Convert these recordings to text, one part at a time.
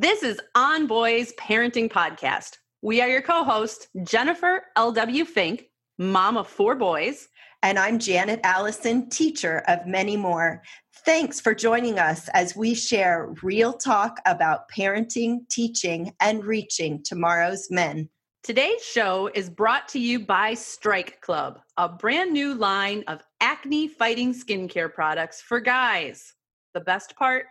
This is On Boys Parenting Podcast. We are your co host, Jennifer L.W. Fink, mom of four boys. And I'm Janet Allison, teacher of many more. Thanks for joining us as we share real talk about parenting, teaching, and reaching tomorrow's men. Today's show is brought to you by Stryke Club, a brand new line of acne fighting skincare products for guys. The best part?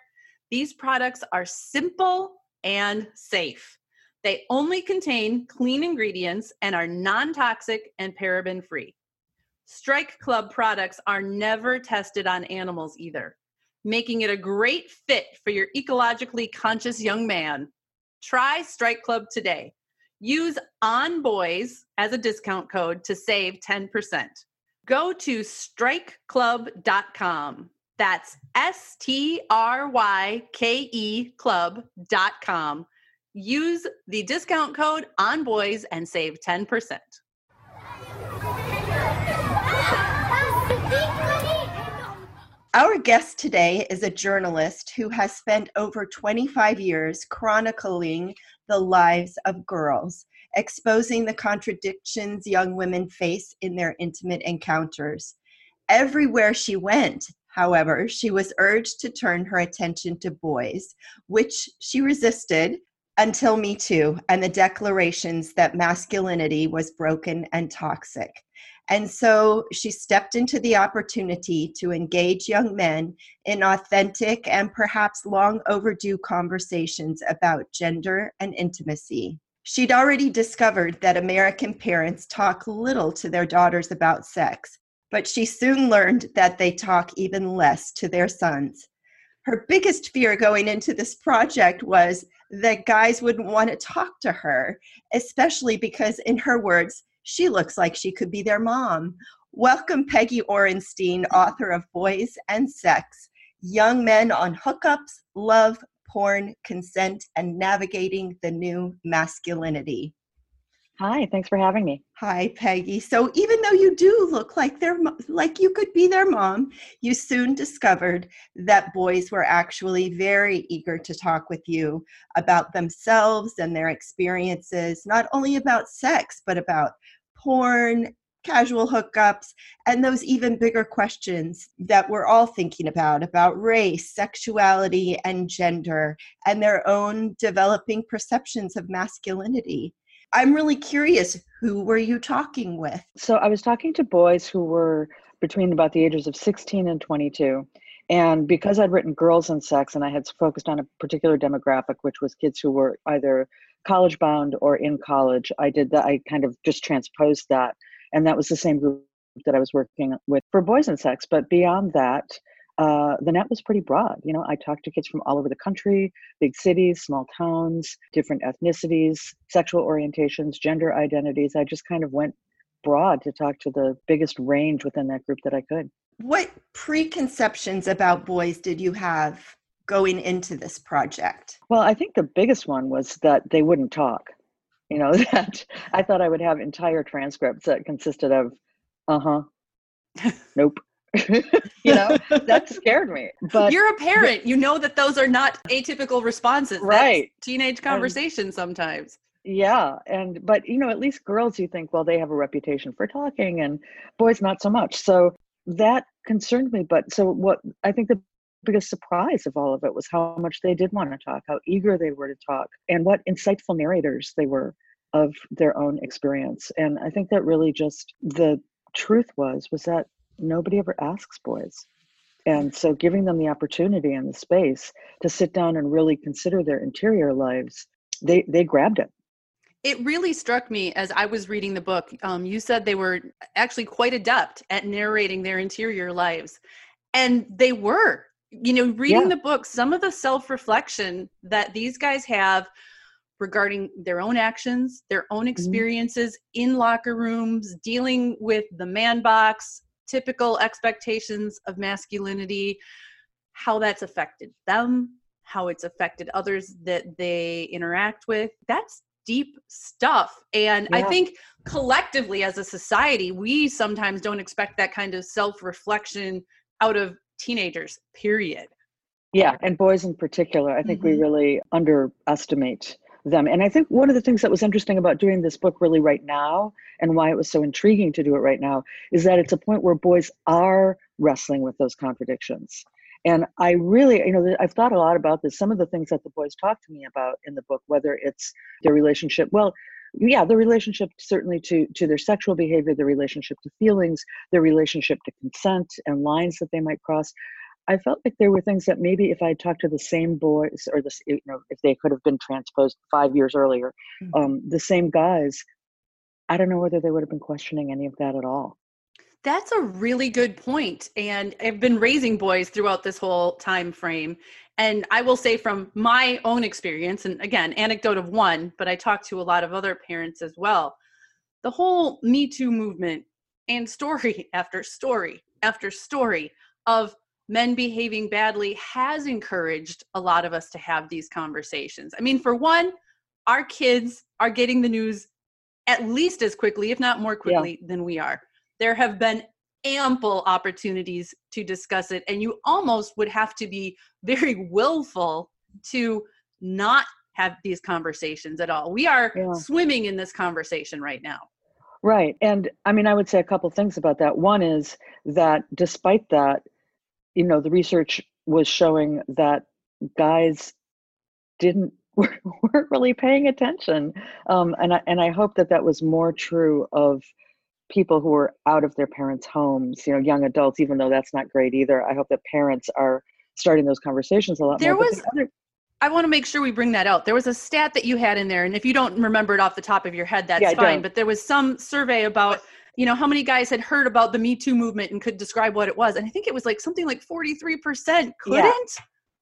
These products are simple and safe. They only contain clean ingredients and are non toxic and paraben free. Stryke Club products are never tested on animals either, making it a great fit for your ecologically conscious young man. Try Stryke Club today. Use On Boys as a discount code to save 10%. Go to strykeclub.com. That's S T R Y K E club.com. Use the discount code on boys and save 10%. Our guest today is a journalist who has spent over 25 years chronicling the lives of girls, exposing the contradictions young women face in their intimate encounters. Everywhere she went, However, she was urged to turn her attention to boys, which she resisted until Me Too and the declarations that masculinity was broken and toxic. And so she stepped into the opportunity to engage young men in authentic and perhaps long overdue conversations about gender and intimacy. She'd already discovered that American parents talk little to their daughters about sex, but she soon learned that they talk even less to their sons. Her biggest fear going into this project was that guys wouldn't want to talk to her, especially because, in her words, she looks like she could be their mom. Welcome, Peggy Orenstein, author of Boys and Sex Young Men on Hookups, Love, Porn, Consent, and Navigating the New Masculinity. Hi, thanks for having me. Hi, Peggy. So even though you do look like their like you could be their mom, you soon discovered that boys were actually very eager to talk with you about themselves and their experiences, not only about sex, but about porn, casual hookups, and those even bigger questions that we're all thinking about about race, sexuality, and gender, and their own developing perceptions of masculinity. I'm really curious who were you talking with? So I was talking to boys who were between about the ages of 16 and 22. And because I'd written girls and sex and I had focused on a particular demographic, which was kids who were either college bound or in college, I did that. I kind of just transposed that. And that was the same group that I was working with for boys and sex. But beyond that, uh, the net was pretty broad. You know, I talked to kids from all over the country, big cities, small towns, different ethnicities, sexual orientations, gender identities. I just kind of went broad to talk to the biggest range within that group that I could. What preconceptions about boys did you have going into this project? Well, I think the biggest one was that they wouldn't talk. You know, that I thought I would have entire transcripts that consisted of, uh huh, nope, you know that scared me. But you're a parent. You know that those are not atypical responses. Right. That's teenage conversation sometimes. Yeah and but you know at least girls you think well they have a reputation for talking and boys not so much. So that concerned me but so what i think the biggest surprise of all of it was how much they did want to talk how eager they were to talk and what insightful narrators they were of their own experience. And i think that really just the truth was was that nobody ever asks boys. And so giving them the opportunity and the space to sit down and really consider their interior lives, they, they grabbed it. It really struck me as I was reading the book. Um, you said they were actually quite adept at narrating their interior lives. And they were. You know, reading yeah. the book, some of the self reflection that these guys have regarding their own actions, their own mm-hmm. experiences mm-hmm. in locker rooms, dealing with the man box, typical expectations of masculinity, how that's affected them, how it's affected others that they interact with. That's deep stuff. And yeah. I think collectively as a society, we sometimes don't expect that kind of self reflection out of teenagers, period. Yeah, and boys in particular. I think mm-hmm. we really underestimate them. And I think one of the things that was interesting about doing this book really right now and why it was so intriguing to do it right now is that it's a point where boys are wrestling with those contradictions. And I really, you know, I've thought a lot about this. Some of the things that the boys talk to me about in the book, whether it's their relationship, well, yeah, the relationship certainly to to their sexual behavior, the relationship to feelings, their relationship to consent and lines that they might cross. I felt like there were things that maybe if I had talked to the same boys, or the you know, if they could have been transposed five years earlier, mm-hmm. um, the same guys, I don't know whether they would have been questioning any of that at all. That's a really good point. And I've been raising boys throughout this whole time frame. And I will say from my own experience, and again, anecdote of one, but I talked to a lot of other parents as well. The whole Me Too movement and story after story after story of men behaving badly has encouraged a lot of us to have these conversations. I mean, for one, our kids are getting the news at least as quickly, if not more quickly, yeah. than we are there have been ample opportunities to discuss it and you almost would have to be very willful to not have these conversations at all we are yeah. swimming in this conversation right now right and i mean i would say a couple things about that one is that despite that you know the research was showing that guys didn't weren't really paying attention um, and I, and I hope that that was more true of people who are out of their parents' homes, you know, young adults, even though that's not great either. I hope that parents are starting those conversations a lot more. there more. Was, other, I want to make sure we bring that out. There was a stat that you had in there, and if you don't remember it off the top of your head, that's yeah, fine. But there was some survey about, you know, how many guys had heard about the Me Too movement and could describe what it was. And I think it was like something like 43% couldn't. Yeah,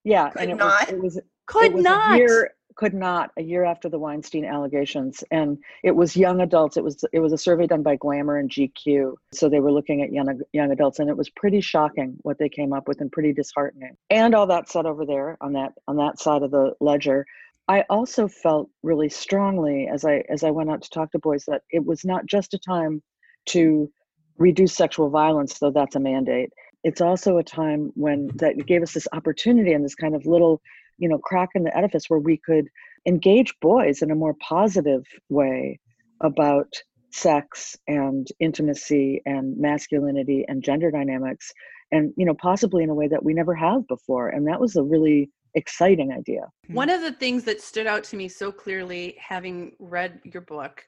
yeah. Could and it not. Was, it was, could it was not. Year, could not a year after the Weinstein allegations and it was young adults it was it was a survey done by Glamour and GQ so they were looking at young young adults and it was pretty shocking what they came up with and pretty disheartening and all that said over there on that on that side of the ledger I also felt really strongly as I as I went out to talk to boys that it was not just a time to reduce sexual violence though that's a mandate. It's also a time when mm-hmm. that gave us this opportunity and this kind of little you know crack in the edifice where we could engage boys in a more positive way about sex and intimacy and masculinity and gender dynamics and you know possibly in a way that we never have before. And that was a really exciting idea. One mm-hmm. of the things that stood out to me so clearly having read your book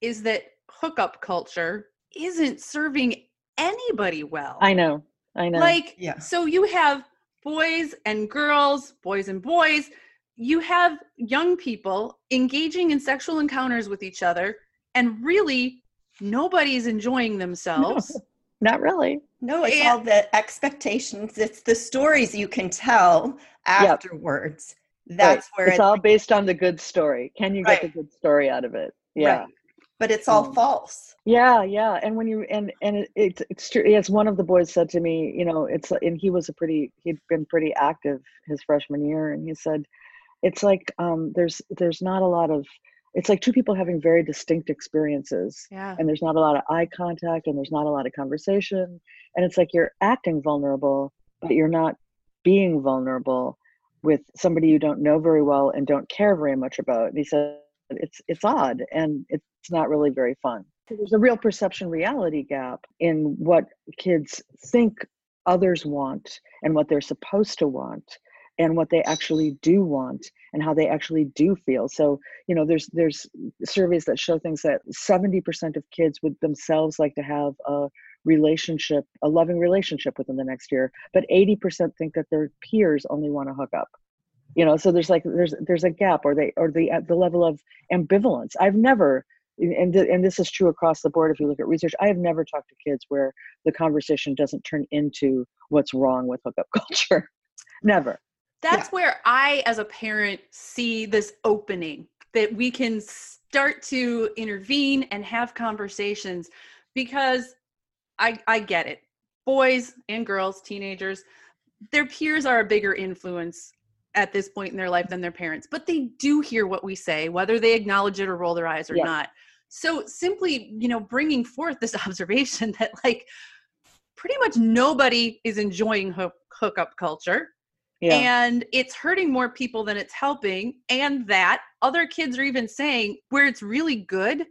is that hookup culture isn't serving anybody well i know i know like yeah. so you have boys and girls, boys and boys, you have young people engaging in sexual encounters with each other, and really nobody's enjoying themselves. No, not really. No, it's and, all the expectations. It's the stories you can tell afterwards. Yep. That's right. where it's, it's all based on the good story. Can you right. get the good story out of it? Yeah. Right but it's all um, false. Yeah yeah and when you and and it, it's it's true as one of the boys said to me you know it's and he was a pretty he'd been pretty active his freshman year and he said it's like um there's there's not a lot of it's like two people having very distinct experiences yeah. and there's not a lot of eye contact and there's not a lot of conversation and it's like you're acting vulnerable but you're not being vulnerable with somebody you don't know very well and don't care very much about. And he said it's it's odd and it's not really very fun. There's a real perception reality gap in what kids think others want and what they're supposed to want and what they actually do want and how they actually do feel. So you know there's there's surveys that show things that 70% of kids would themselves like to have a relationship a loving relationship within the next year but 80% think that their peers only want to hook up you know so there's like there's there's a gap or they or the uh, the level of ambivalence. I've never and th- and this is true across the board if you look at research i have never talked to kids where the conversation doesn't turn into what's wrong with hookup culture. Never. That's yeah. where i as a parent see this opening that we can start to intervene and have conversations because i i get it. Boys and girls teenagers their peers are a bigger influence at this point in their life than their parents, but they do hear what we say, whether they acknowledge it or roll their eyes or not. So simply, you know, bringing forth this observation that like pretty much nobody is enjoying hook, hookup culture. Yeah. And it's hurting more people than it's helping. And that other kids are even saying where it's really good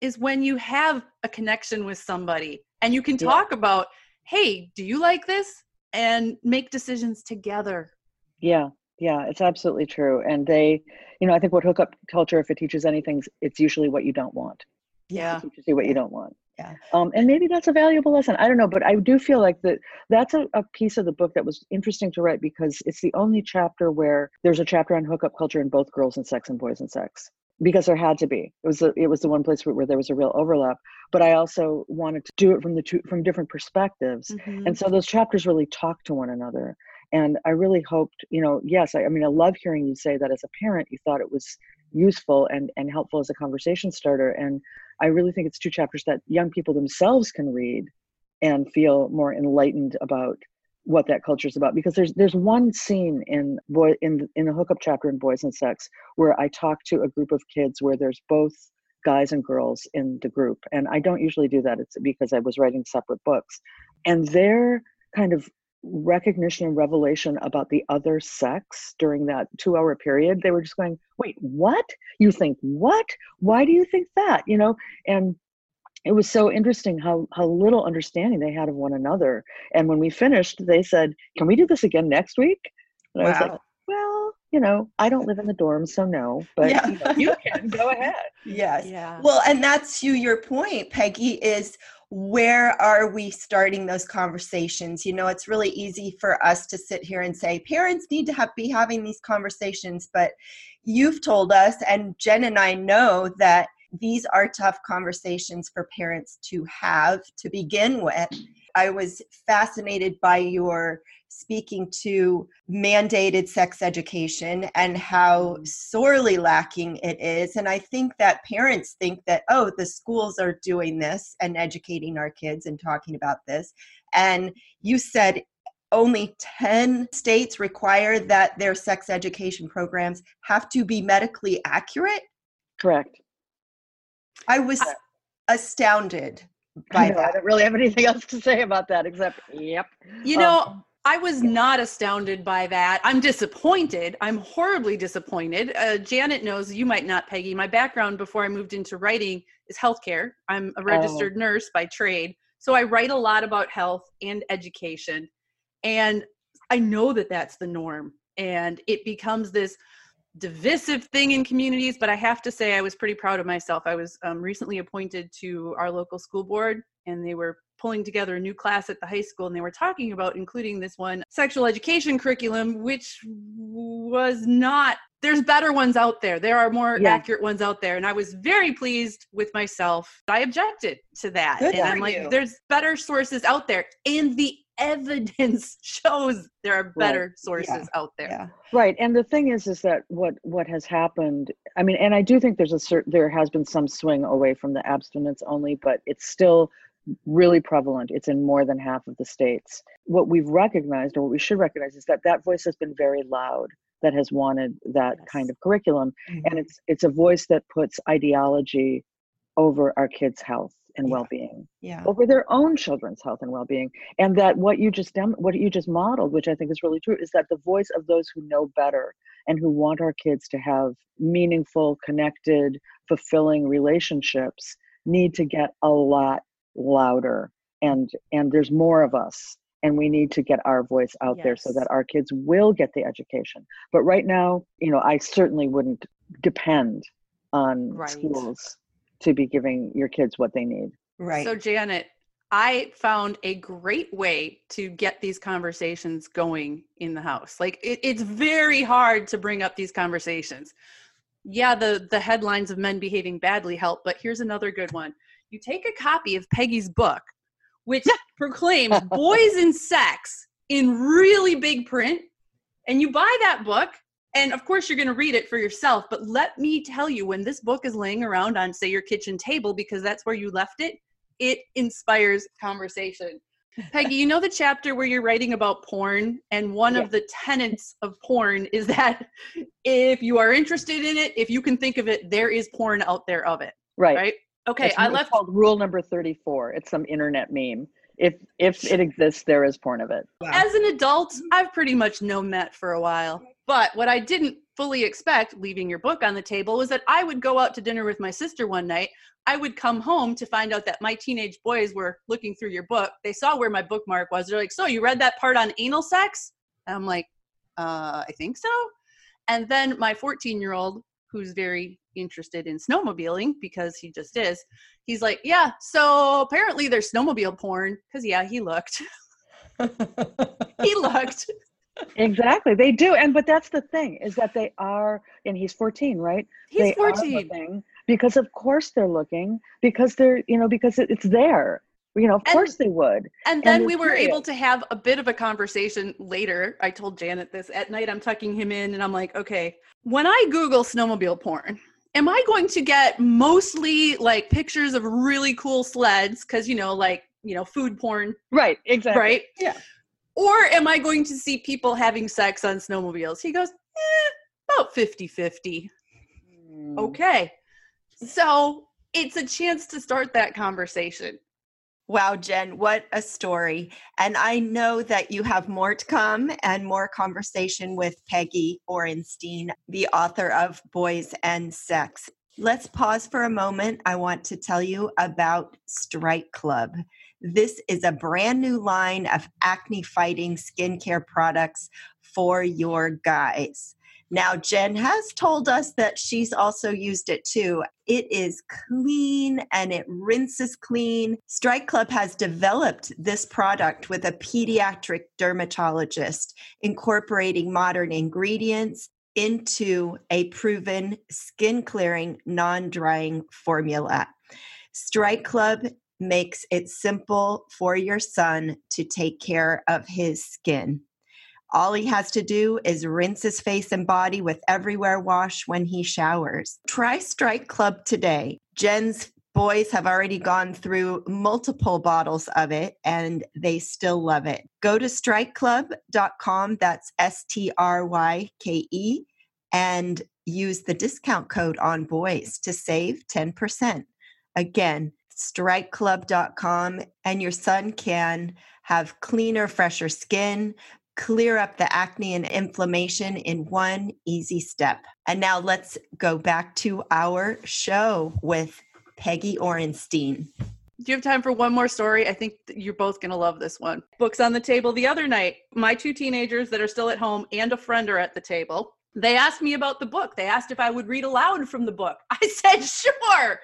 is when you have a connection with somebody and you can talk yeah. about, hey, do you like this? And make decisions together yeah, yeah, it's absolutely true. And they, you know, I think what hookup culture, if it teaches anything, it's usually what you don't want. Yeah. It teaches you what you don't want. Yeah. Um, and maybe that's a valuable lesson. I don't know, but I do feel like that that's a, a piece of the book that was interesting to write because it's the only chapter where there's a chapter on hookup culture in both girls and sex and boys and sex because there had to be. It was a, it was the one place where, where, there was a real overlap. But I also wanted to do it from the two from different perspectives, mm-hmm. and so those chapters really talk to one another and i really hoped you know yes I, I, mean i love hearing you say that as a parent you thought it was useful and and helpful as a conversation starter and i really think it's two chapters that young people themselves can read and feel more enlightened about what that culture is about because there's there's one scene in boy in in the hookup chapter in boys and sex where i talk to a group of kids where there's both guys and girls in the group and i don't usually do that it's because i was writing separate books and they're kind of recognition and revelation about the other sex during that two hour period they were just going wait what? You think what? Why do you think that? You know? And it was so interesting how how little understanding they had of one another. And when we finished they said can we do this again next week? And wow. i was like well you know i don't live in the dorms so no but yeah. you, know, you can go ahead. Yes. Yeah. Well and that's to your point peggy is where are we starting those conversations? You know it's really easy for us to sit here and say parents need to have, be having these conversations but you've told us and jen and i know that these are tough conversations for parents to have to begin with. I was fascinated by your speaking to mandated sex education and how mm. sorely lacking it is. And I think that parents think that, oh, the schools are doing this and educating our kids and talking about this. And you said only 10 states require that their sex education programs have to be medically accurate. Correct. I was astounded by I know, that. I don't really have anything else to say about that except, yep. You know, um, I was not astounded by that. I'm disappointed. I'm horribly disappointed. Uh, Janet knows, you might not, Peggy. My background before I moved into writing is healthcare. I'm a registered oh. nurse by trade. So I write a lot about health and education. And I know that that's the norm. And it becomes this divisive thing in communities. But I have to say, I was pretty proud of myself. I was um, recently appointed to our local school board, and they were pulling together a new class at the high school and they were talking about including this one sexual education curriculum which was not there's better ones out there there are more yeah. accurate ones out there and i was very pleased with myself i objected to that Good and i'm like you. there's better sources out there and the evidence shows there are better right. sources yeah. out there yeah. right and the thing is is that what what has happened i mean and i do think there's a certain there has been some swing away from the abstinence only but it's still really prevalent. It's in more than half of the states. What we've recognized, or what we should recognize, is that that voice has been very loud. That has wanted that yes. kind of curriculum, mm-hmm. and it's it's a voice that puts ideology over our kids' health and yeah. well-being, yeah, over their own children's health and well-being, and that what you just dem- what you just modeled, which I think is really true, is that the voice of those who know better and who want our kids to have meaningful, connected, fulfilling relationships need to get a lot louder and and there's more of us and we need to get our voice out yes. there so that our kids will get the education but right now you know i certainly wouldn't depend on right. schools to be giving your kids what they need right so janet i found a great way to get these conversations going in the house like it, it's very hard to bring up these conversations yeah, the the headlines of men behaving badly help, but here's another good one. You take a copy of Peggy's book, which proclaims boys and sex in really big print, and you buy that book, and of course you're going to read it for yourself, but let me tell you when this book is laying around on say your kitchen table because that's where you left it, it inspires conversation. Peggy, you know the chapter where you're writing about porn, and one yeah. of the tenets of porn is that if you are interested in it, if you can think of it, there is porn out there of it. Right. Right. Okay. It's, I left called rule number 34. It's some internet meme. If if it exists, there is porn of it. Wow. As an adult, I've pretty much known that for a while. But what I didn't fully expect, leaving your book on the table, was that I would go out to dinner with my sister one night. I would come home to find out that my teenage boys were looking through your book. They saw where my bookmark was. They're like, So you read that part on anal sex? And I'm like, uh, I think so. And then my 14 year old, who's very interested in snowmobiling because he just is, he's like, Yeah, so apparently there's snowmobile porn. Because, yeah, he looked. he looked. Exactly. They do. And but that's the thing is that they are and he's 14, right? He's they 14 because of course they're looking because they're you know because it's there you know of and, course they would and then and we were curious. able to have a bit of a conversation later i told janet this at night i'm tucking him in and i'm like okay when i google snowmobile porn am i going to get mostly like pictures of really cool sleds? Because you know like you know food porn. Right exactly. Right? Yeah. Or am i going to see people having sex on snowmobiles? He goes eh, about 50 50 mm. okay. So it's a chance to start that conversation. Wow, Jen, what a story. And I know that you have more to come and more conversation with Peggy Orenstein, the author of Boys and Sex. Let's pause for a moment. I want to tell you about Stryke Club. This is a brand new line of acne fighting skincare products for your guys. Now, Jen has told us that she's also used it too. It is clean and it rinses clean. Stryke Club has developed this product with a pediatric dermatologist, incorporating modern ingredients into a proven skin clearing, non drying formula. Stryke Club makes it simple for your son to take care of his skin. All he has to do is rinse his face and body with everywhere wash when he showers. Try Stryke Club today. Jen's boys have already gone through multiple bottles of it and they still love it. Go to strykeclub.com, that's S T R Y K E, and use the discount code on boys to save 10%. Again, strykeclub.com, and your son can have cleaner, fresher skin, clear up the acne and inflammation in one easy step. And now let's go back to our show with Peggy Orenstein. Do you have time for one more story? I think you're both going to love this one. Books on the table the other night. My two teenagers that are still at home and a friend are at the table they asked me about the book. They asked if I would read aloud from the book. I said, sure.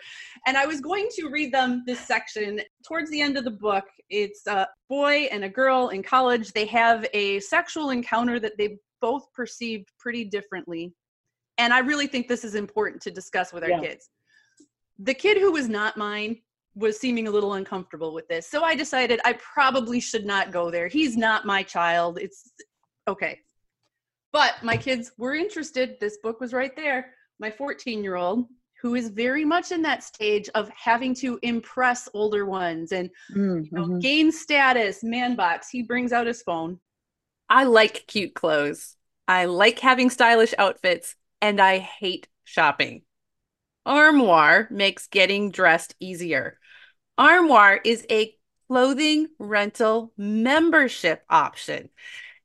And I was going to read them this section. Towards the end of the book, it's a boy and a girl in college. They have a sexual encounter that they both perceived pretty differently. And I really think this is important to discuss with our yeah. kids. The kid who was not mine was seeming a little uncomfortable with this. So I decided I probably should not go there. He's not my child. It's okay. But my kids were interested. This book was right there. My 14 year old, who is very much in that stage of having to impress older ones and mm, you know, mm-hmm. gain status, man box, he brings out his phone. I like cute clothes. I like having stylish outfits, and I hate shopping. Armoire makes getting dressed easier. Armoire is a clothing rental membership option.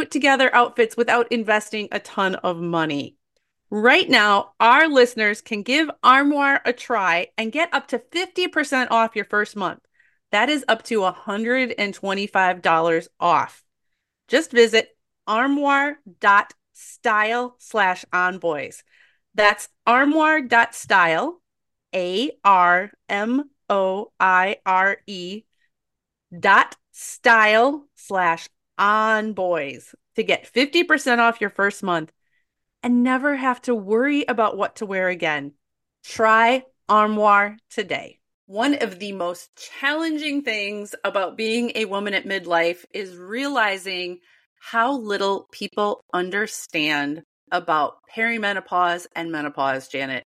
put together outfits without investing a ton of money. Right now, our listeners can give Armoire a try and get up to 50% off your first month. That is up to $125 off. Just visit armoire.style slash onboys. That's armoire.style, A R M O I R E dot style slash onboys to get 50% off your first month and never have to worry about what to wear again. Try Armoire today. One of the most challenging things about being a woman at midlife is realizing how little people understand about perimenopause and menopause, Janet.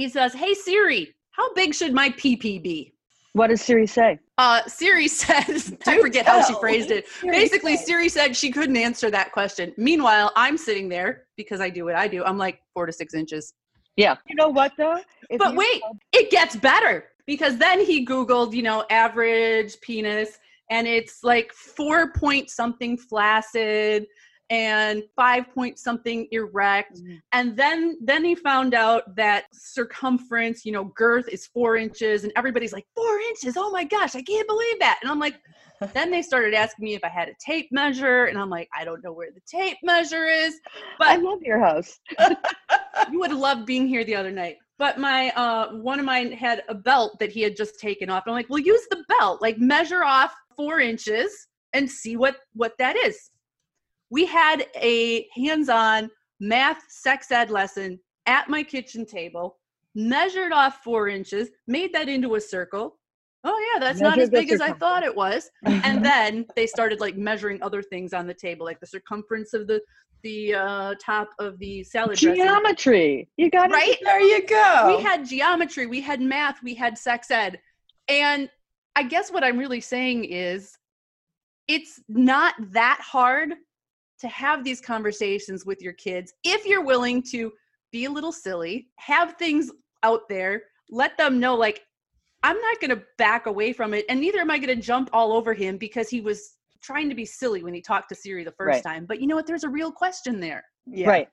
He says, Hey Siri, how big should my PP be? What does Siri say? Uh, Siri says, I forget how she phrased it. Siri Basically, said. Siri said she couldn't answer that question. Meanwhile, I'm sitting there because I do what I do. I'm like four to six inches. Yeah. You know what though? If but wait, it gets better because then he Googled, you know, average penis and it's like four point something flaccid and five point something erect. Mm-hmm. and then then he found out that circumference you know girth is four inches and everybody's like four inches oh my gosh i can't believe that. And i'm like then they started asking me if i had a tape measure and i'm like i don't know where the tape measure is but i love your house. You would have loved being here the other night. But my uh one of mine had a belt that he had just taken off. And i'm like well use the belt like measure off four inches and see what what that is we had a hands-on math sex ed lesson at my kitchen table measured off four inches made that into a circle. Oh yeah that's not as big as i thought it was. and then they started like measuring other things on the table like the circumference of the the uh, top of the salad geometry! Dressing. you got it. right? There you go. We had geometry we had math we had sex ed. And i guess what i'm really saying is it's not that hard to have these conversations with your kids if you're willing to be a little silly, have things out there, let them know, like, I'm not going to back away from it. And neither am I going to jump all over him because he was trying to be silly when he talked to Siri the first right. time. But you know what? There's a real question there. Yeah. Right.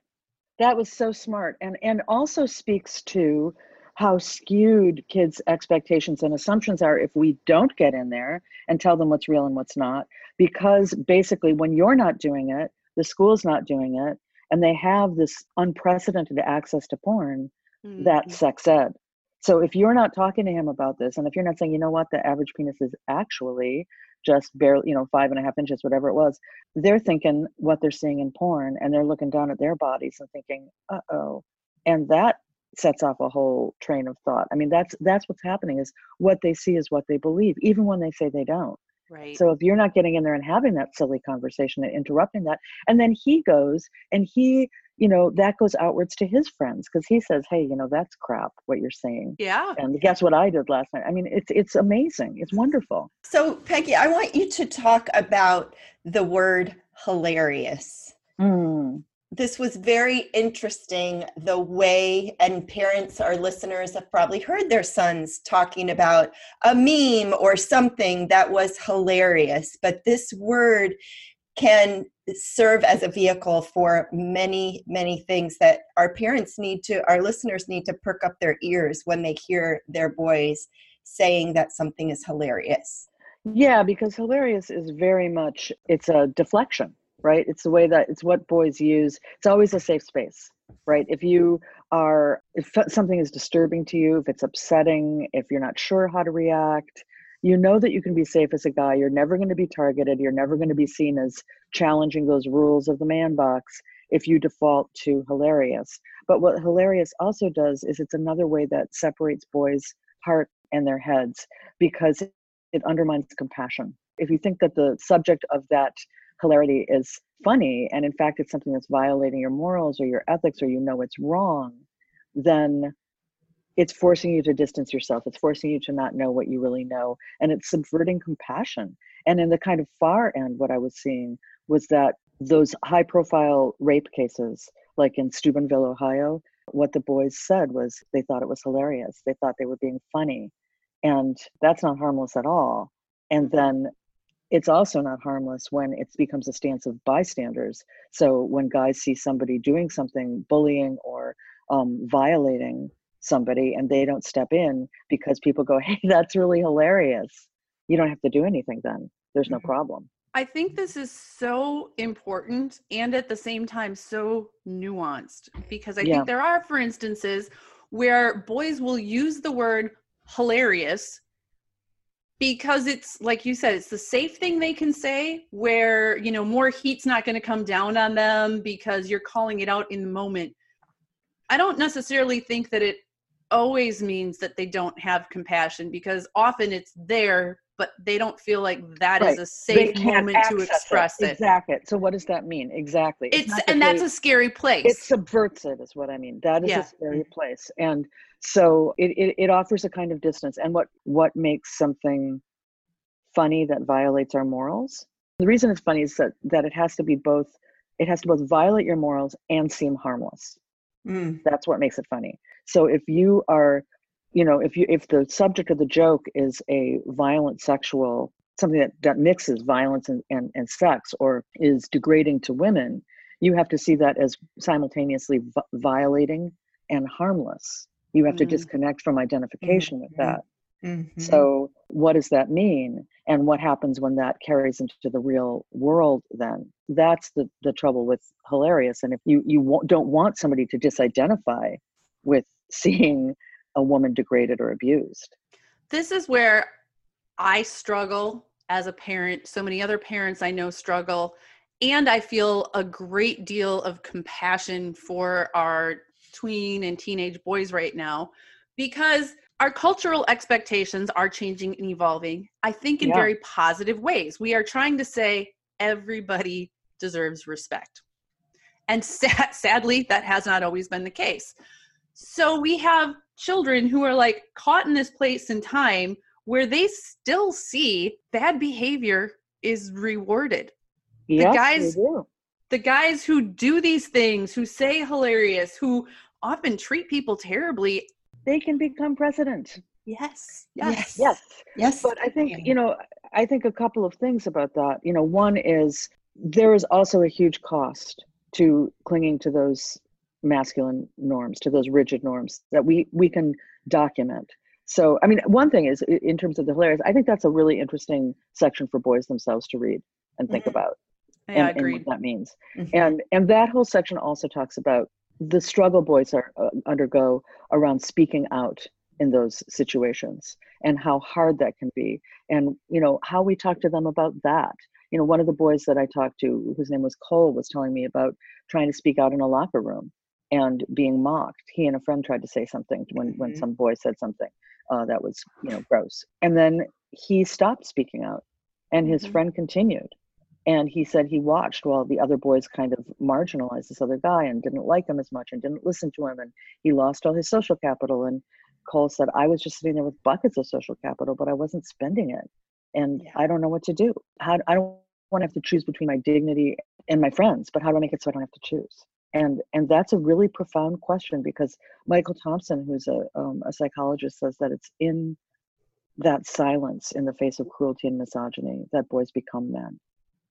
That was so smart. And and also speaks to how skewed kids' expectations and assumptions are if we don't get in there and tell them what's real and what's not. Because basically, when you're not doing it, the school's not doing it, and they have this unprecedented access to porn Mhm. that's sex ed. So if you're not talking to him about this and if you're not saying you know what? The average penis is actually just barely you know five and a half inches whatever it was they're thinking what they're seeing in porn and they're looking down at their bodies and thinking uh-oh and that sets off a whole train of thought. I mean that's that's what's happening is what they see is what they believe even when they say they don't right. so if you're not getting in there and having that silly conversation and interrupting that, and then he goes and he, you know, that goes outwards to his friends because he says, "Hey, you know, that's crap what you're saying." yeah. And guess what I did last night? I mean, it's it's amazing. It's wonderful. So, Peggy, I want you to talk about the word hilarious. Mm. This was very interesting the way, and parents or listeners have probably heard their sons talking about a meme or something that was hilarious. But this word can serve as a vehicle for many, many things that our parents need to, our listeners need to perk up their ears when they hear their boys saying that something is hilarious. Yeah, because hilarious is very much it's a deflection, right? It's the way that it's what boys use. It's always a safe space, right? If you are if something is disturbing to you, if it's upsetting, if you're not sure how to react, you know that you can be safe as a guy. You're never going to be targeted. You're never going to be seen as challenging those rules of the man box if you default to hilarious. But what hilarious also does is it's another way that separates boys' heart and their heads because it undermines compassion. If you think that the subject of that hilarity is funny and in fact it's something that's violating your morals or your ethics or you know it's wrong, then it's forcing you to distance yourself. It's forcing you to not know what you really know. And it's subverting compassion. And in the kind of far end, what I was seeing was that those high profile rape cases, like in Steubenville, Ohio, what the boys said was they thought it was hilarious. They thought they were being funny. And that's not harmless at all. And then it's also not harmless when it becomes a stance of bystanders. So when guys see somebody doing something, bullying or um, violating somebody, and they don't step in because people go, hey, that's really hilarious. You don't have to do anything then. There's no Mhm. problem. I think this is so important and at the same time so nuanced because I Yeah. think there are, for instances, where boys will use the word hilarious because it's like you said, it's the safe thing they can say where, you know, more heat's not going to come down on them because you're calling it out in the moment. I don't necessarily think that it always means that they don't have compassion because often it's there, but they don't feel like that is Right. a safe moment to express it. Exactly. So what does that mean? Exactly. It's that and that's they- a scary place. it subverts it is what i mean that is Yeah. a scary place and so it, it it offers a kind of distance and what what makes something funny that violates our morals the reason it's funny is that that it has to be both it has to both violate your morals and seem harmless Mm. that's what makes it funny so if you are you know if you if the subject of the joke is a violent sexual something that, that mixes violence and, and, and sex or is degrading to women you have to see that as simultaneously vi- violating and harmless you have to Mhm. disconnect from identification with Mhm. that Mhm. so what does that mean and what happens when that carries into the real world then that's the, the trouble with hilarious and if you you don't want somebody to disidentify with seeing a woman degraded or abused this is where I struggle as a parent. So many other parents I know struggle. And I feel a great deal of compassion for our tween and teenage boys right now because our cultural expectations are changing and evolving, I think, in Yeah. very positive ways. We are trying to say everybody deserves respect. And sa- sadly, that has not always been the case. So we have children who are like caught in this place in time where they still see bad behavior is rewarded. yes guys- do. The guys who do these things, who say hilarious, who often treat people terribly. they can become president Yes. Yes. yes Yes. but i think you know i think a couple of things about that you know one is there is also a huge cost to clinging to those masculine norms to those rigid norms that we we can document so i mean one thing is in terms of the hilarious i think that's a really interesting section for boys themselves to read and think Mhm. about Yeah, and, and what that means. Mhm. And and that whole section also talks about the struggle boys are uh, undergo around speaking out in those situations and how hard that can be and you know how we talk to them about that you know one of the boys that i talked to whose name was cole was telling me about trying to speak out in a locker room and being mocked he and a friend tried to say something when when Mhm. some boy said something uh, that was you know gross and then he stopped speaking out and his Mhm. friend continued and he said he watched while the other boys kind of marginalized this other guy and didn't like him as much and didn't listen to him and he lost all his social capital and cole said i was just sitting there with buckets of social capital but i wasn't spending it and Yeah. i don't know what to do how i don't want to have to choose between my dignity and my friends but how do i make it so i don't have to choose and and that's a really profound question because michael thompson who's a, um, a psychologist says that it's in that silence in the face of cruelty and misogyny that boys become men.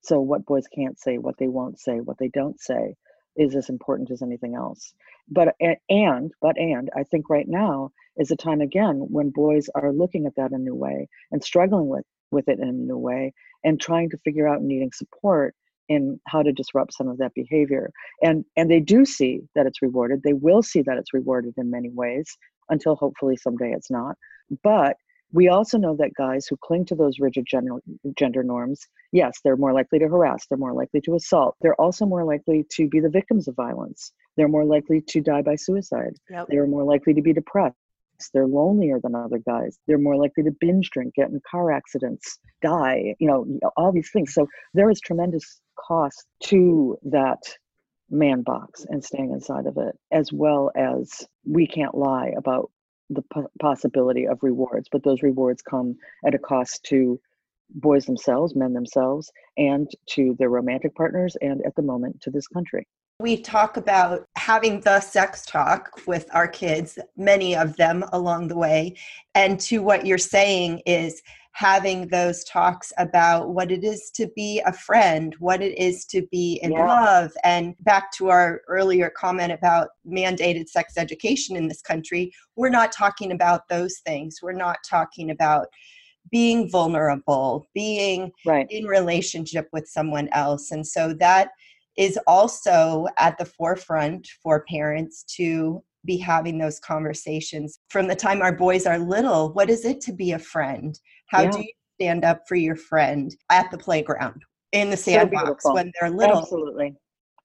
So what boys can't say what they won't say what they don't say is as important as anything else. But and but and i think right now is a time again when boys are looking at that in a new way and struggling with with it in a new way and trying to figure out needing support in how to disrupt some of that behavior. And and they do see that it's rewarded. They will see that it's rewarded in many ways until hopefully someday it's not. But we also know that guys who cling to those rigid gender, gender norms yes they're more likely to harass they're more likely to assault they're also more likely to be the victims of violence they're more likely to die by suicide Yep. they're more likely to be depressed they're lonelier than other guys they're more likely to binge drink get in car accidents die you know all these things. So there is tremendous cost to that man box and staying inside of it as well as we can't lie about the po- possibility of rewards but those rewards come at a cost to boys themselves men themselves and to their romantic partners and at the moment to this country We talk about having the sex talk with our kids, many of them along the way. And to what you're saying is having those talks about what it is to be a friend, what it is to be in Yeah. love. And back to our earlier comment about mandated sex education in this country, we're not talking about those things. We're not talking about being vulnerable, being right in relationship with someone else. And so that is also at the forefront for parents to be having those conversations from the time our boys are little. What is it to be a friend? How Yeah. do you stand up for your friend at the playground, in the sandbox beautiful. when they're little? Absolutely.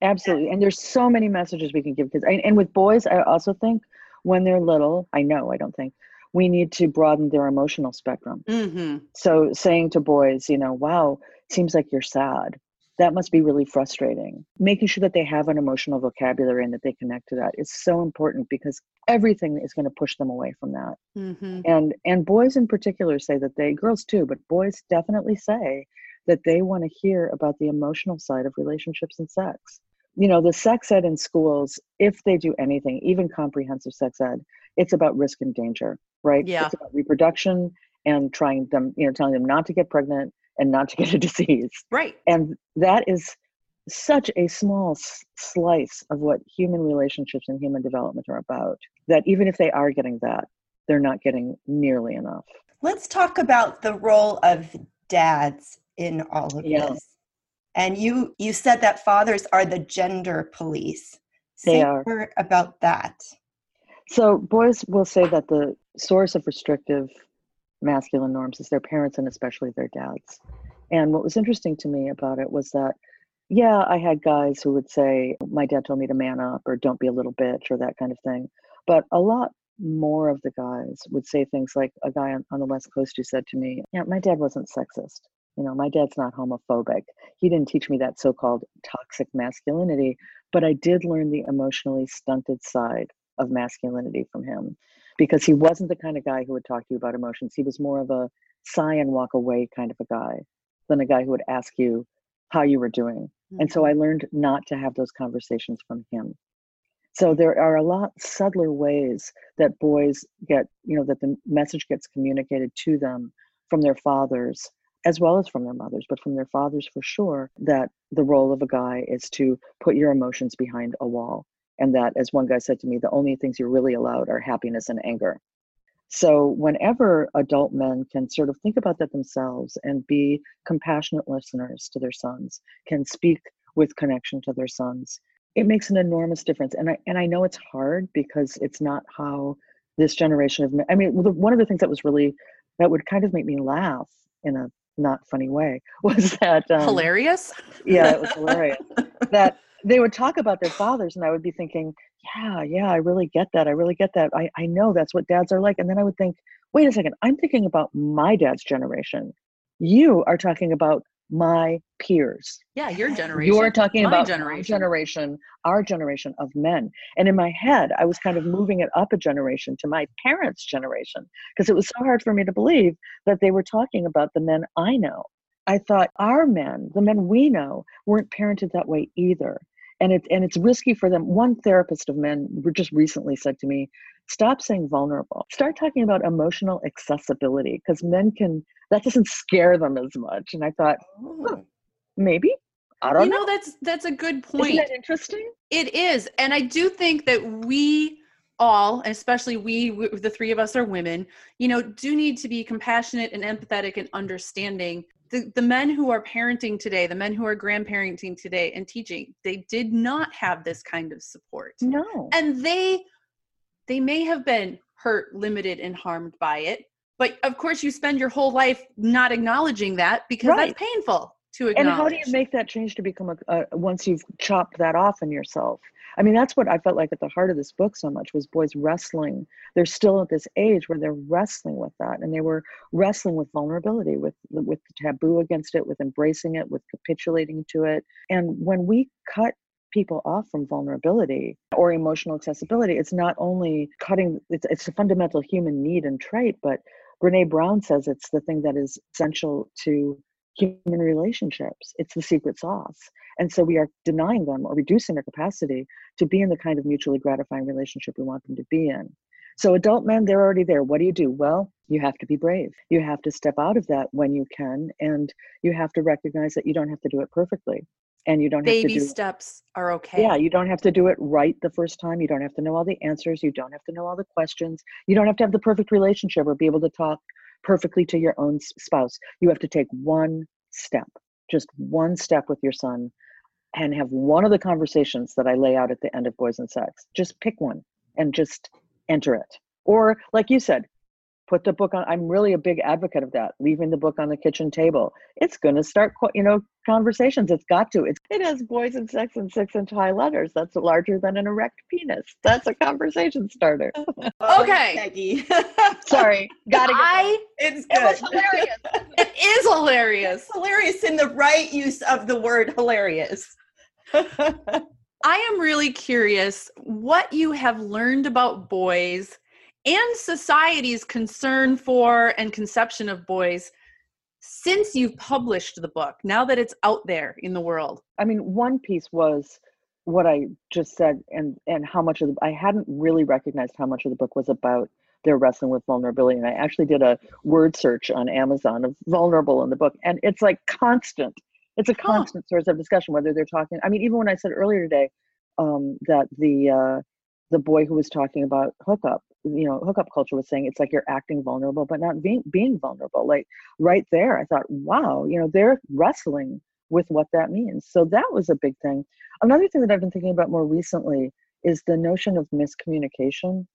Absolutely. And there's so many messages we can give kids. And, and with boys, I also think when they're little, I know, I don't think, we need to broaden their emotional spectrum. Mm-hmm. So saying to boys, you know, wow, seems like you're sad. That must be really frustrating. Making sure that they have an emotional vocabulary and that they connect to that is so important because everything is going to push them away from that Mm-hmm. and and boys in particular say that they girls too but boys definitely say that they want to hear about the emotional side of relationships and sex you know the sex ed in schools if they do anything even comprehensive sex ed it's about risk and danger right Yeah. it's about reproduction and trying them you know telling them not to get pregnant and not to get a disease Right. and that is such a small s- slice of what human relationships and human development are about that even if they are getting that they're not getting nearly enough Let's talk about the role of dads in all of Yeah. this. And you you said that fathers are the gender police. They Say are. more about that. so boys will say that the source of restrictive masculine norms is their parents and especially their dads. And what was interesting to me about it was that yeah i had guys who would say my dad told me to man up or don't be a little bitch or that kind of thing. But a lot more of the guys would say things like a guy on, on the west coast who said to me yeah my dad wasn't sexist. You know my dad's not homophobic. He didn't teach me that so-called toxic masculinity but i did learn the emotionally stunted side of masculinity from him because he wasn't the kind of guy who would talk to you about emotions he was more of a sigh and walk away kind of a guy than a guy who would ask you how you were doing and so mm-hmm. I learned not to have those conversations from him. So there are a lot subtler ways that boys get, you know, that the message gets communicated to them from their fathers as well as from their mothers, but from their fathers for sure, that the role of a guy is to put your emotions behind a wall. And that, as one guy said to me, the only things you're really allowed are happiness and anger. So, whenever adult men can sort of think about that themselves and be compassionate listeners to their sons, can speak with connection to their sons, it makes an enormous difference. And I and I know it's hard because it's not how this generation of men. I mean, one of the things that was really that would kind of make me laugh in a not funny way was that um, hilarious. Yeah, it was hilarious. that they would talk about their fathers, and I would be thinking, yeah, yeah, I really get that. I really get that. I, I know that's what dads are like. And then I would think, wait a second, I'm thinking about my dad's generation. You are talking about my peers. Yeah, your generation. You're talking about generation. generation, our generation of men. And in my head, I was kind of moving it up a generation to my parents' generation because it was so hard for me to believe that they were talking about the men I know. I thought our men, the men we know, weren't parented that way either and it's and it's risky for them one therapist of men just recently said to me stop saying vulnerable start talking about emotional accessibility because men can that doesn't scare them as much and i thought oh. maybe I don't you know. know that's that's a good point. Isn't that interesting? It is, and I do think that we all, especially we, the three of us are women, you know, do need to be compassionate and empathetic and understanding the, the men who are parenting today, the men who are grandparenting today and teaching, they did not have this kind of support. No. And they they may have been hurt, limited, and harmed by it. But of course you spend your whole life not acknowledging that because right. that's painful to acknowledge. And how do you make that change to become a, a once you've chopped that off in yourself? I mean, that's what I felt like at the heart of this book so much was boys wrestling. They're still at this age where they're wrestling with that, and they were wrestling with vulnerability, with with the taboo against it, with embracing it, with capitulating to it. And when we cut people off from vulnerability or emotional accessibility, it's not only cutting. It's it's a fundamental human need and trait, but Brene Brown says it's the thing that is essential to human relationships. It's the secret sauce. And so we are denying them or reducing their capacity to be in the kind of mutually gratifying relationship we want them to be in. So, adult men, they're already there. What do you do? Well, you have to be brave. You have to step out of that when you can, and you have to recognize that you don't have to do it perfectly. And you don't baby have to do, steps are okay. Yeah, you don't have to do it right the first time. You don't have to know all the answers. You don't have to know all the questions. You don't have to have the perfect relationship or be able to talk perfectly to your own spouse. You have to take one step, just one step with your son and have one of the conversations that I lay out at the end of Boys and Sex. Just pick one and just enter it. Or, like you said, put the book on i'm really a big advocate of that leaving the book on the kitchen table it's going to start you know conversations. It's got to. It's, it has boys and sex and six inch high letters. That's larger than an erect penis. That's a conversation starter. Oh, okay. Sorry. Gotta i it's good. It hilarious. It is hilarious. It's hilarious in the right use of the word hilarious. I am really curious what you have learned about boys and society's concern for and conception of boys since you've published the book now that it's out there in the world i mean one piece was what i just said and and how much of the i hadn't really recognized how much of the book was about their wrestling with vulnerability and i actually did a word search on amazon of vulnerable in the book and it's like constant it's a constant huh. source of discussion whether they're talking i mean even when i said earlier today um, that the uh, the boy who was talking about hookup you know hookup culture was saying it's like you're acting vulnerable but not being being vulnerable like right there i thought wow you know they're wrestling with what that means so that was a big thing another thing that i've been thinking about more recently is the notion of miscommunication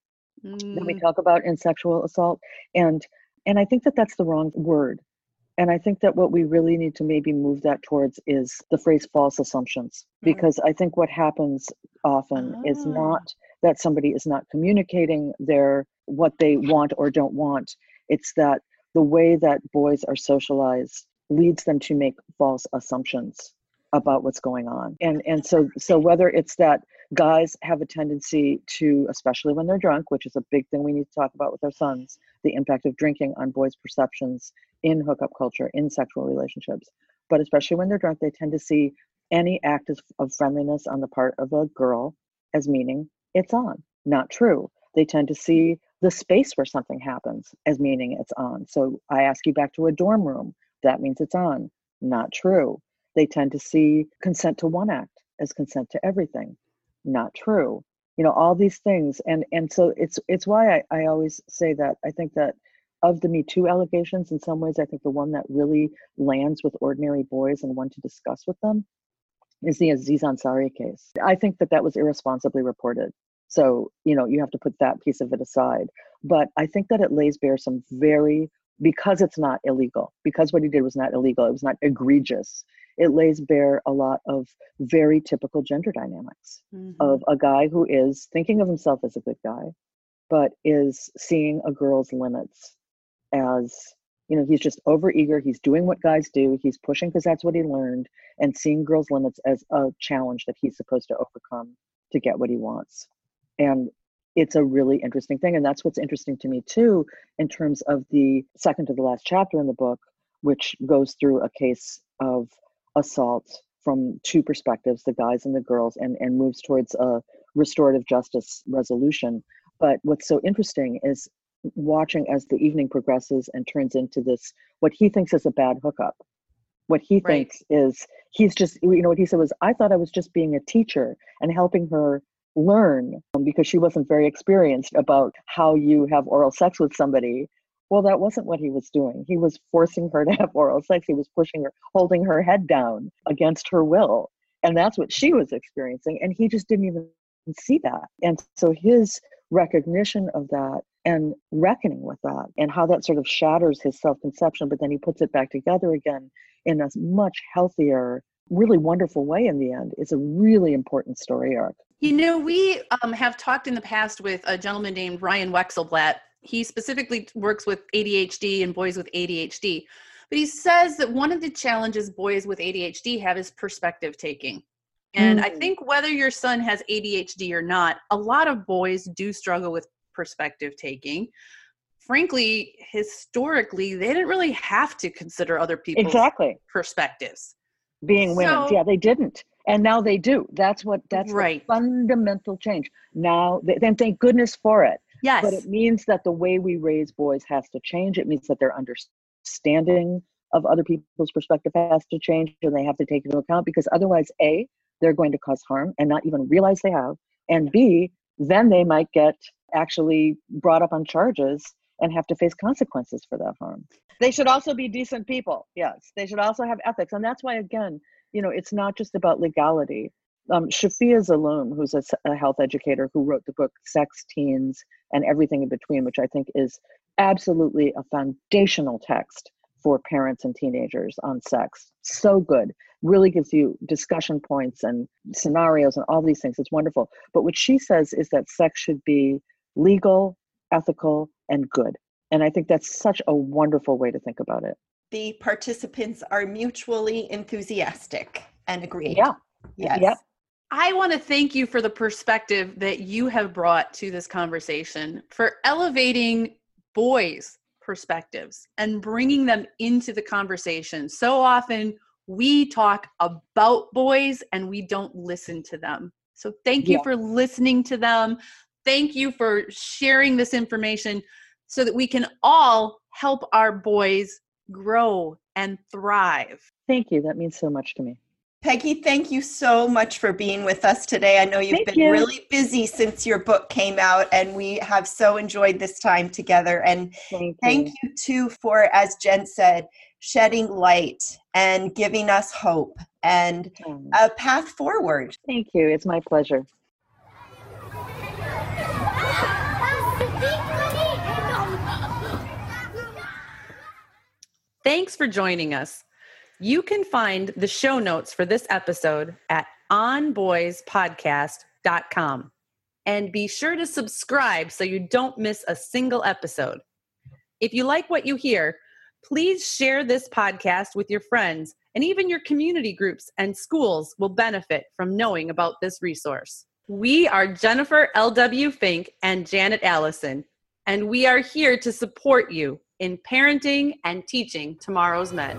mm. that we mm. talk about in sexual assault and and i think that that's the wrong word and i think that what we really need to maybe move that towards is the phrase false assumptions mm. because i think what happens often ah. is not that somebody is not communicating their what they want or don't want. It's that the way that boys are socialized leads them to make false assumptions about what's going on. And and so so whether it's that guys have a tendency to especially when they're drunk which is a big thing we need to talk about with our sons the impact of drinking on boys perceptions in hookup culture in sexual relationships. But especially when they're drunk they tend to see any act of friendliness on the part of a girl as meaning it's on. Not true. They tend to mm. see the space where something happens as meaning it's on. So I ask you back to a dorm room, that means it's on. Not true. They tend to see consent to one act as consent to everything. Not true. you know all these things and and so it's it's why I, I always say that i think that of the me too allegations in some ways i think the one that really lands with ordinary boys and one to discuss with them is the aziz ansari case i think that that was irresponsibly reported so you know you have to put that piece of it aside but i think that it lays bare some very because it's not illegal because what he did was not illegal it was not egregious it lays bare a lot of very typical gender dynamics mm-hmm. of a guy who is thinking of himself as a good guy, but is seeing a girl's limits as you know he's just overeager he's doing what guys do he's pushing because that's what he learned and seeing girls limits as a challenge that he's supposed to overcome to get what he wants and it's a really interesting thing and that's what's interesting to me too in terms of the second to the last chapter in the book which goes through a case of assault from two perspectives the guys and the girls and, and moves towards a restorative justice resolution but what's so interesting is watching as the evening progresses and turns into this what he thinks is a bad hookup what he right. thinks is he's just you know what he said was i thought i was just being a teacher and helping her learn um, because she wasn't very experienced about how you have oral sex with somebody well, that wasn't what he was doing. He was forcing her to have oral sex. He was pushing her, holding her head down against her will. And that's what she was experiencing. And he just didn't even see that. And so his recognition of that and reckoning with that and how that sort of shatters his self conception, but then he puts it back together again in a much healthier, really wonderful way in the end is a really important story arc. You know, we um, have talked in the past with a gentleman named Ryan Wexelblatt he specifically works with ADHD and boys with ADHD. But he says that one of the challenges boys with ADHD have is perspective taking. And mm. I think whether your son has ADHD or not, a lot of boys do struggle with perspective taking. Frankly, historically, they didn't really have to consider other people's exactly. perspectives. Being women, so, yeah, they didn't, and now they do. That's what that's right. fundamental change. Now, then, thank goodness for it Yes. But it means that the way we raise boys has to change. It means that their understanding of other people's perspective has to change and they have to take into account because otherwise, A, they're going to cause harm and not even realize they have. And B, then they might get actually brought up on charges and have to face consequences for that harm. They should also be decent people. Yes. They should also have ethics. And that's why, again, you know, it's not just about legality um, Shafia Zaloom, who's a, a, health educator who wrote the book Sex, Teens, and Everything in Between, which I think is absolutely a foundational text for parents and teenagers on sex. So good. Really gives you discussion points and scenarios and all these things. It's wonderful. But what she says is that sex should be legal, ethical, and good. And I think that's such a wonderful way to think about it. The participants are mutually enthusiastic and agree. Yeah. Yes. Yep. I want to thank you for the perspective that you have brought to this conversation, for elevating boys' perspectives and bringing them into the conversation. So often we talk about boys and we don't listen to them. So thank you yeah. for listening to them. Thank you for sharing this information so that we can all help our boys grow and thrive. Thank you. That means so much to me. Peggy, thank you so much for being with us today. I know you've thank been you. really busy since your book came out, and we have so enjoyed this time together. And thank, thank you. you too for, as Jen said, shedding light and giving us hope and a path forward. Thank you. It's my pleasure. Thanks for joining us. You can find the show notes for this episode at onboyspodcast.com. And be sure to subscribe so you don't miss a single episode. If you like what you hear, please share this podcast with your friends, and even your community groups and schools will benefit from knowing about this resource. We are Jennifer L.W. Fink and Janet Allison, and we are here to support you in parenting and teaching tomorrow's men.